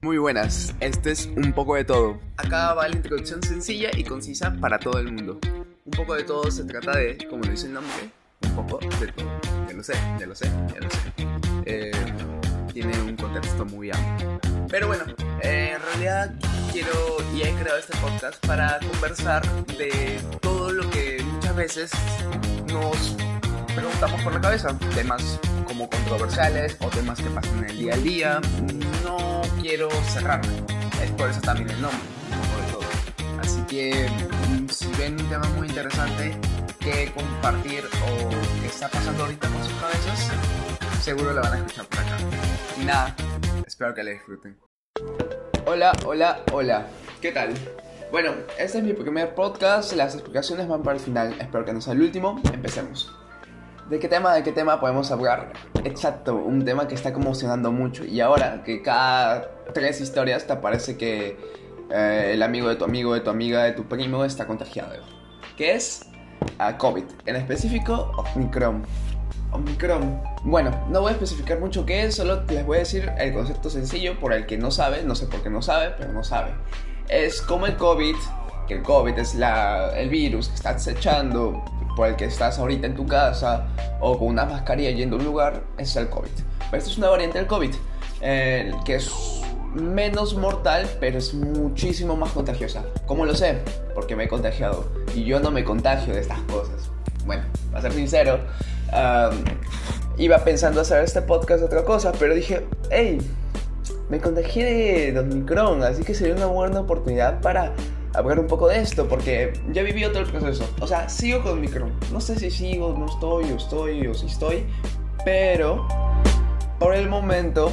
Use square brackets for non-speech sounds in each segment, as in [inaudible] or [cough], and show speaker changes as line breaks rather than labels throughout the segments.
Muy buenas, este es un poco de todo. Acá va la introducción sencilla y concisa para todo el mundo. Un poco de todo se trata de, como lo dice el nombre, un poco de todo. Ya lo sé, ya lo sé, ya lo sé. Eh, tiene un contexto muy amplio. Pero bueno, eh, en realidad quiero y he creado este podcast para conversar de todo lo que muchas veces nos preguntamos por la cabeza. Temas como controversiales o temas que pasan en el día a día. No quiero cerrarme. Es por eso también el nombre, de todo. Así que mm, si ven un tema muy interesante que compartir o que está pasando ahorita con sus cabezas, seguro lo van a escuchar por acá. Y nada, espero que le disfruten. Hola, hola, hola. ¿Qué tal? Bueno, este es mi primer podcast, las explicaciones van para el final, espero que no sea el último, empecemos. ¿De qué tema, de qué tema podemos hablar? Exacto, un tema que está conmocionando mucho y ahora que cada tres historias te parece que eh, el amigo de tu amigo, de tu amiga, de tu primo está contagiado. ¿Qué es? A COVID, en específico Omicron. Omicron. Bueno, no voy a especificar mucho qué es, solo les voy a decir el concepto sencillo por el que no sabe, no sé por qué no sabe, pero no sabe. Es como el COVID, que el COVID es la, el virus que está acechando por el que estás ahorita en tu casa o con una mascarilla yendo a un lugar, es el COVID. Pero esta es una variante del COVID, eh, que es menos mortal, pero es muchísimo más contagiosa. ¿Cómo lo sé? Porque me he contagiado y yo no me contagio de estas cosas. Bueno, para ser sincero, um, iba pensando hacer este podcast de otra cosa, pero dije, hey, me contagié de Omicron, así que sería una buena oportunidad para hablar un poco de esto, porque ya viví todo el proceso. O sea, sigo con Omicron. No sé si sigo, no estoy, o estoy, o si estoy, pero por el momento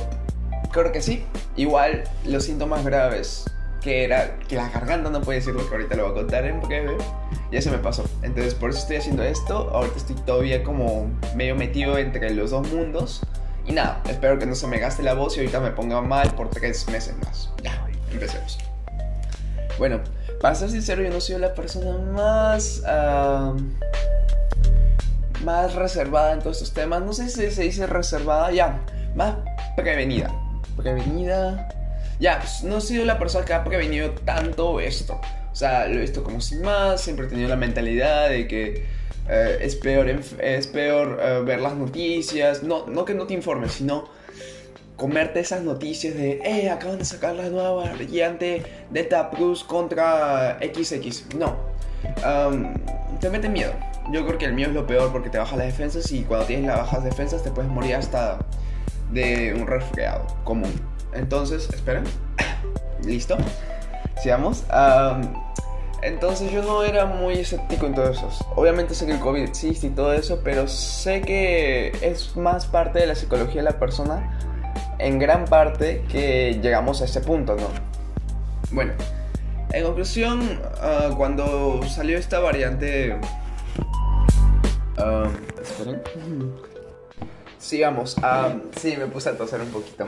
creo que sí. Igual los síntomas graves, que era que la garganta no puede decir lo que ahorita lo voy a contar en breve, ya se me pasó. Entonces por eso estoy haciendo esto. Ahorita estoy todavía como medio metido entre los dos mundos. Y nada, espero que no se me gaste la voz y ahorita me ponga mal por tres meses más. Ya, empecemos. Bueno, para ser sincero, yo no soy la persona más. Uh, más reservada en todos estos temas. No sé si se dice reservada, ya. Más prevenida. Prevenida. Ya, pues no he sido la persona que ha prevenido tanto esto. O sea, lo he visto como sin más. Siempre he tenido la mentalidad de que eh, es peor, es peor eh, ver las noticias. No, no que no te informes, sino comerte esas noticias de, eh, acaban de sacar la nueva variante Delta Plus contra XX. No. te mete miedo. Yo creo que el miedo es lo peor porque te baja las defensas y cuando tienes las bajas defensas te puedes morir hasta de un resfriado común. Entonces, esperen. [laughs] Listo. Sigamos. entonces yo no era muy escéptico en todo eso. Obviamente sé que el COVID existe y todo eso, pero sé que es más parte de la psicología de la persona en gran parte que llegamos a ese punto, ¿no? Bueno, en conclusión, ah, cuando salió esta variante... Uh, esperen. Sigamos. Uh, sí, me puse a toser un poquito.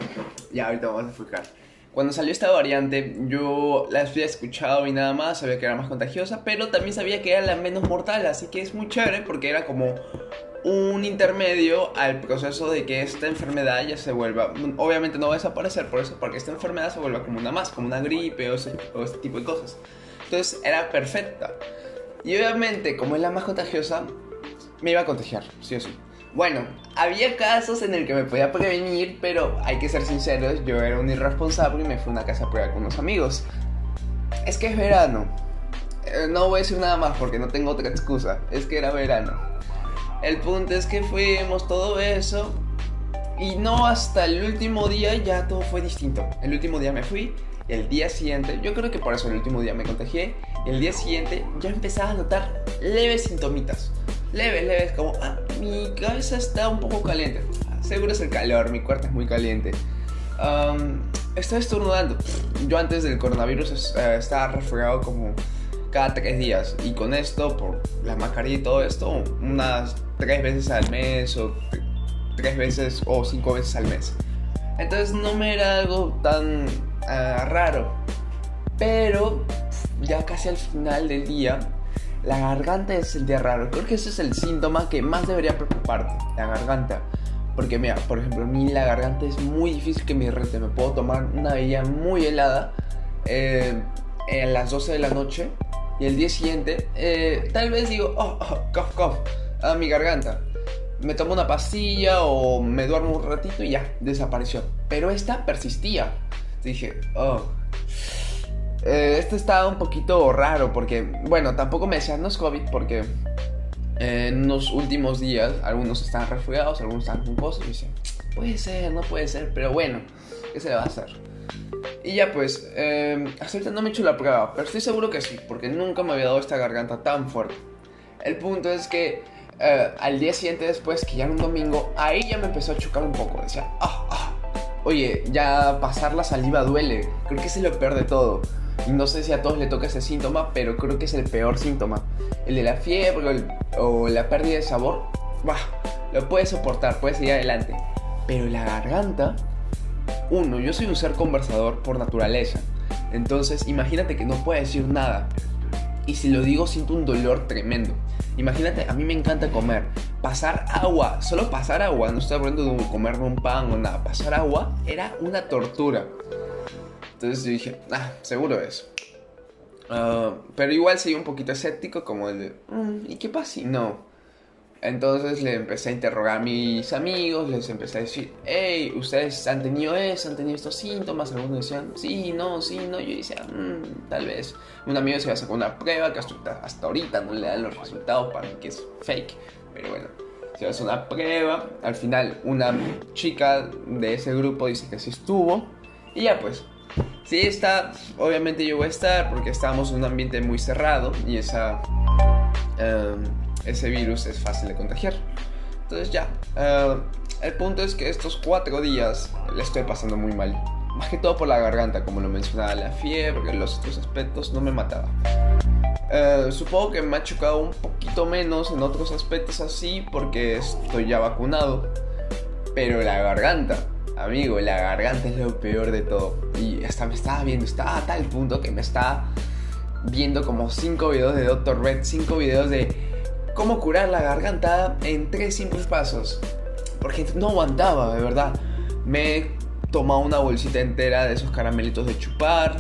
Ya, ahorita vamos a enfocar. Cuando salió esta variante, yo la había escuchado y nada más, sabía que era más contagiosa, pero también sabía que era la menos mortal, así que es muy chévere porque era como un intermedio al proceso de que esta enfermedad ya se vuelva, obviamente no va a desaparecer por eso, porque esta enfermedad se vuelva como una más, como una gripe o, o este tipo de cosas. Entonces era perfecta. Y obviamente, como es la más contagiosa, me iba a contagiar, sí o sí. Bueno, había casos en el que me podía prevenir, pero hay que ser sinceros, yo era un irresponsable y me fui a una casa a prueba con unos amigos. Es que es verano. Eh, no voy a decir nada más porque no tengo otra excusa. Es que era verano. El punto es que fuimos todo eso y no hasta el último día ya todo fue distinto. El último día me fui, el día siguiente, yo creo que por eso el último día me contagié, el día siguiente ya empezaba a notar leves sintomitas. Leves, leves, como, ah, mi cabeza está un poco caliente. Seguro es el calor, mi cuarto es muy caliente. Um, estoy estornudando. Yo antes del coronavirus eh, estaba resfriado como cada tres días. Y con esto, por la mascarilla y todo esto, unas tres veces al mes o tres veces o cinco veces al mes. Entonces no me era algo tan ah, raro. Pero ya casi al final del día, la garganta es el día raro. Creo que ese es el síntoma que más debería preocuparte, la garganta. Porque mira, por ejemplo, a mí la garganta es muy difícil que me irrite. Me puedo tomar una bebida muy helada eh, a las 12 de la noche y el día siguiente eh, tal vez digo, oh, oh, cough, cough, a mi garganta. Me tomo una pastilla o me duermo un ratito y ya, desapareció. Pero esta persistía. Dije, oh. Eh, esto estaba un poquito raro porque, bueno, tampoco me decían no es COVID porque en los últimos días algunos están resfriados, algunos están con cosas y dicen, puede ser, no puede ser, pero bueno, ¿qué se le va a hacer? Y ya pues, eh, hasta no me he hecho la prueba, pero estoy seguro que sí, porque nunca me había dado esta garganta tan fuerte. El punto es que eh, al día siguiente después, que ya era un domingo, ahí ya me empezó a chocar un poco. Decía, ah, ah, oye, ya pasar la saliva duele. Creo que es lo peor de todo. No sé si a todos le toca ese síntoma, pero creo que es el peor síntoma. El de la fiebre o, la pérdida de sabor, bah, lo puedes soportar, puedes seguir adelante. Pero la garganta, uno, yo soy un ser conversador por naturaleza. Entonces, imagínate que no puedo decir nada. Y si lo digo, siento un dolor tremendo. Imagínate, a mí me encanta comer. Pasar agua, solo pasar agua, no estoy hablando de comerme un pan o nada. Pasar agua era una tortura. Entonces yo dije, ah, seguro es. Ah, pero igual seguí un poquito escéptico, como el de, mm, ¿y qué pasa si no? Entonces le empecé a interrogar a mis amigos, les empecé a decir, hey, ¿ustedes han tenido eso? ¿Han tenido estos síntomas? Algunos decían, sí, no, sí, no. Yo decía, mm, tal vez. Un amigo se iba a sacar una prueba que hasta, hasta ahorita no le dan los resultados para mí que es fake. Pero bueno, se va a hacer una prueba. Al final, una chica de ese grupo dice que sí estuvo. Y ya pues, Sí está, obviamente yo voy a estar porque estamos en un ambiente muy cerrado y esa, em, ese virus es fácil de contagiar. Entonces ya, em, el punto es que estos cuatro días le estoy pasando muy mal. Más que todo por la garganta, como lo mencionaba, la fiebre, los otros aspectos no me mataba. Eh, supongo que me ha chocado un poquito menos en otros aspectos así porque estoy ya vacunado. Pero la garganta, amigo, la garganta es lo peor de todo. Y hasta me estaba viendo, estaba a tal punto que me estaba viendo como 5 videos de Dr. Red, 5 videos de cómo curar la garganta en 3 simples pasos. Porque no aguantaba, de verdad. Me he tomado una bolsita entera de esos caramelitos de chupar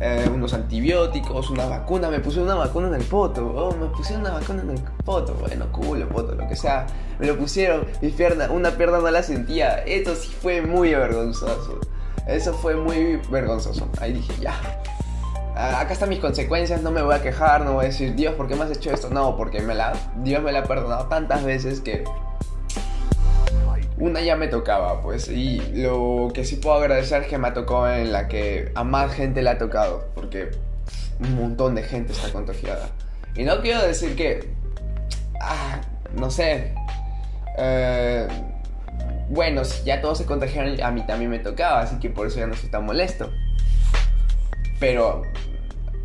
eh, unos antibióticos, una vacuna, me puse una vacuna en el poto, oh, me pusieron una vacuna en el poto, bueno, culo, poto, lo que sea, me lo pusieron, mi pierna, una pierna no la sentía, esto sí fue muy vergonzoso, eso fue muy vergonzoso, ahí dije, ya, acá están mis consecuencias, no me voy a quejar, no voy a decir, Dios, ¿por qué me has hecho esto? No, porque me la, Dios me la ha perdonado tantas veces que una ya me tocaba, pues, y lo que sí puedo agradecer es que me ha tocado en la que a más gente le ha tocado, porque un montón de gente está contagiada. Y no quiero decir que, ah, no sé, eh, bueno, si ya todos se contagiaron, a mí también me tocaba, así que por eso ya no estoy tan molesto. Pero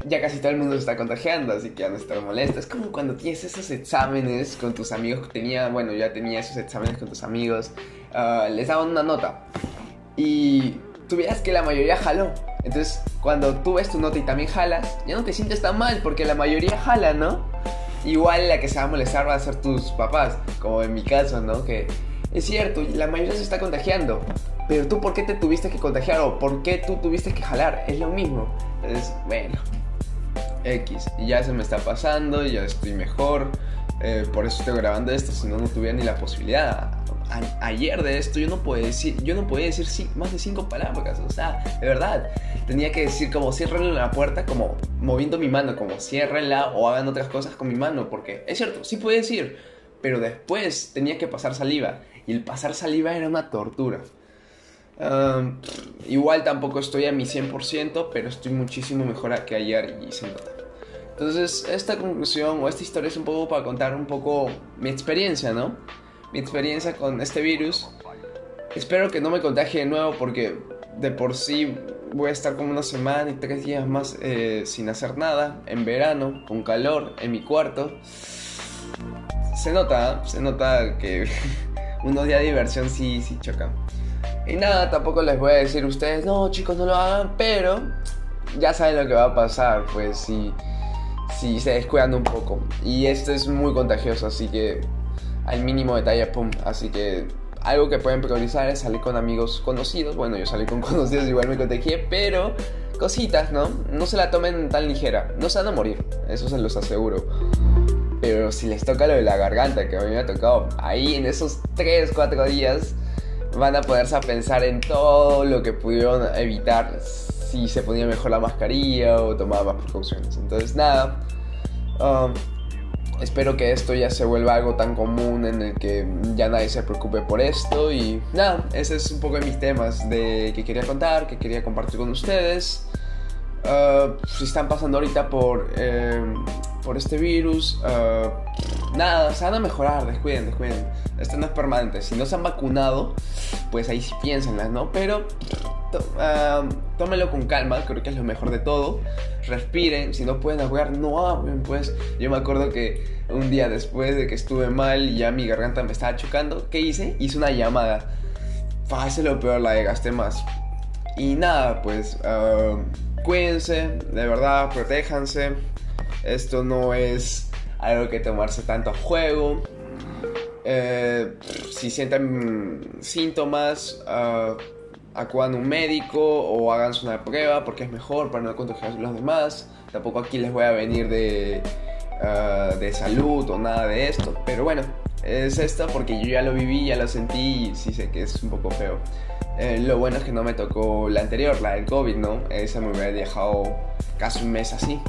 ya casi todo el mundo se está contagiando, así que ya no estar molesto. Es como cuando tienes esos exámenes con tus amigos, tenía, bueno, ya tenía esos exámenes con tus amigos, ah, les daban una nota y tú que la mayoría jaló. Entonces, cuando tú ves tu nota y también jalas, ya no te sientes tan mal porque la mayoría jala, ¿no? Igual la que se va a molestar va a ser tus papás, como en mi caso, ¿no? Que es cierto, la mayoría se está contagiando, pero tú por qué te tuviste que contagiar o por qué tú tuviste que jalar, es lo mismo. Entonces, bueno, X. Y ya se me está pasando, ya estoy mejor. Eh, por eso estoy grabando esto, si no, no tuviera ni la posibilidad. ayer de esto yo no podía decir, yo no podía decir más de cinco palabras, o sea, de verdad. Tenía que decir como cierren la puerta, como moviendo mi mano, como ciérrenla o hagan otras cosas con mi mano, porque es cierto, sí podía decir, pero después tenía que pasar saliva. Y el pasar saliva era una tortura igual tampoco estoy a mi 100%, pero estoy muchísimo mejor que ayer y se nota. Entonces, esta conclusión o esta historia es un poco para contar un poco mi experiencia, ¿no? Mi experiencia con este virus. Espero que no me contagie de nuevo porque de por sí voy a estar como una semana y tres días más eh, sin hacer nada, en verano, con calor, en mi cuarto. Se nota, se nota que [laughs] unos días de diversión sí, sí chocan. Y nada, tampoco les voy a decir a ustedes, no chicos, no lo hagan, pero ya saben lo que va a pasar, pues si, si se descuidan un poco. Y esto es muy contagioso, así que al mínimo detalle, pum. Así que algo que pueden priorizar es salir con amigos conocidos. Bueno, yo salí con [laughs] conocidos, igual me contagié, pero cositas, ¿no? No se la tomen tan ligera. No se van a morir, eso se los aseguro. Pero si les toca lo de la garganta, que a mí me ha tocado, ahí en esos 3, 4 días van a poderse a pensar en todo lo que pudieron evitar si se ponía mejor la mascarilla o tomaba más precauciones. Entonces, nada. Um, espero que esto ya se vuelva algo tan común en el que ya nadie se preocupe por esto. Y nada, ese es un poco de mis temas de que quería contar, que quería compartir con ustedes. Uh, si están pasando ahorita por, eh, por este virus, uh, nada, se van a mejorar, descuiden, descuiden. Esto no es permanente. Si no se han vacunado, pues ahí sí piénsenlas, ¿no? Pero tómenlo con calma, creo que es lo mejor de todo. Respiren, si no pueden ahogar, no hablen, pues. Yo me acuerdo que un día después de que estuve mal y ya mi garganta me estaba chocando, ¿qué hice? Hice una llamada. Fácil lo peor, la de gasté más. Y nada, pues cuídense, de verdad, protéjanse. Esto no es algo que tomarse tanto juego. Eh, si sienten síntomas, uh, acudan a un médico o háganse una prueba porque es mejor para no contagiar a los demás. Tampoco aquí les voy a venir de, ah, de salud o nada de esto. Pero bueno, es esto porque yo ya lo viví, ya lo sentí y sí sé que es un poco feo. Eh, lo bueno es que no me tocó la anterior, la del COVID, ¿no? Esa me hubiera dejado casi un mes así.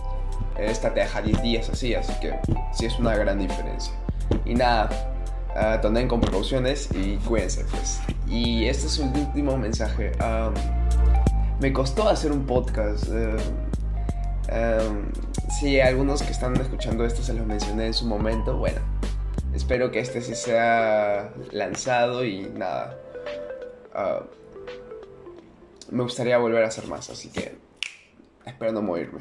Esta te deja 10 días así, así que sí es una gran diferencia. Y nada, uh, con precauciones y cuídense, pues. Y este es un último mensaje. me costó hacer un podcast. Uh, um, sí, algunos que están escuchando esto se los mencioné en su momento. Bueno, espero que este sí sea lanzado y nada. Uh, me gustaría volver a hacer más, así que espero no morirme.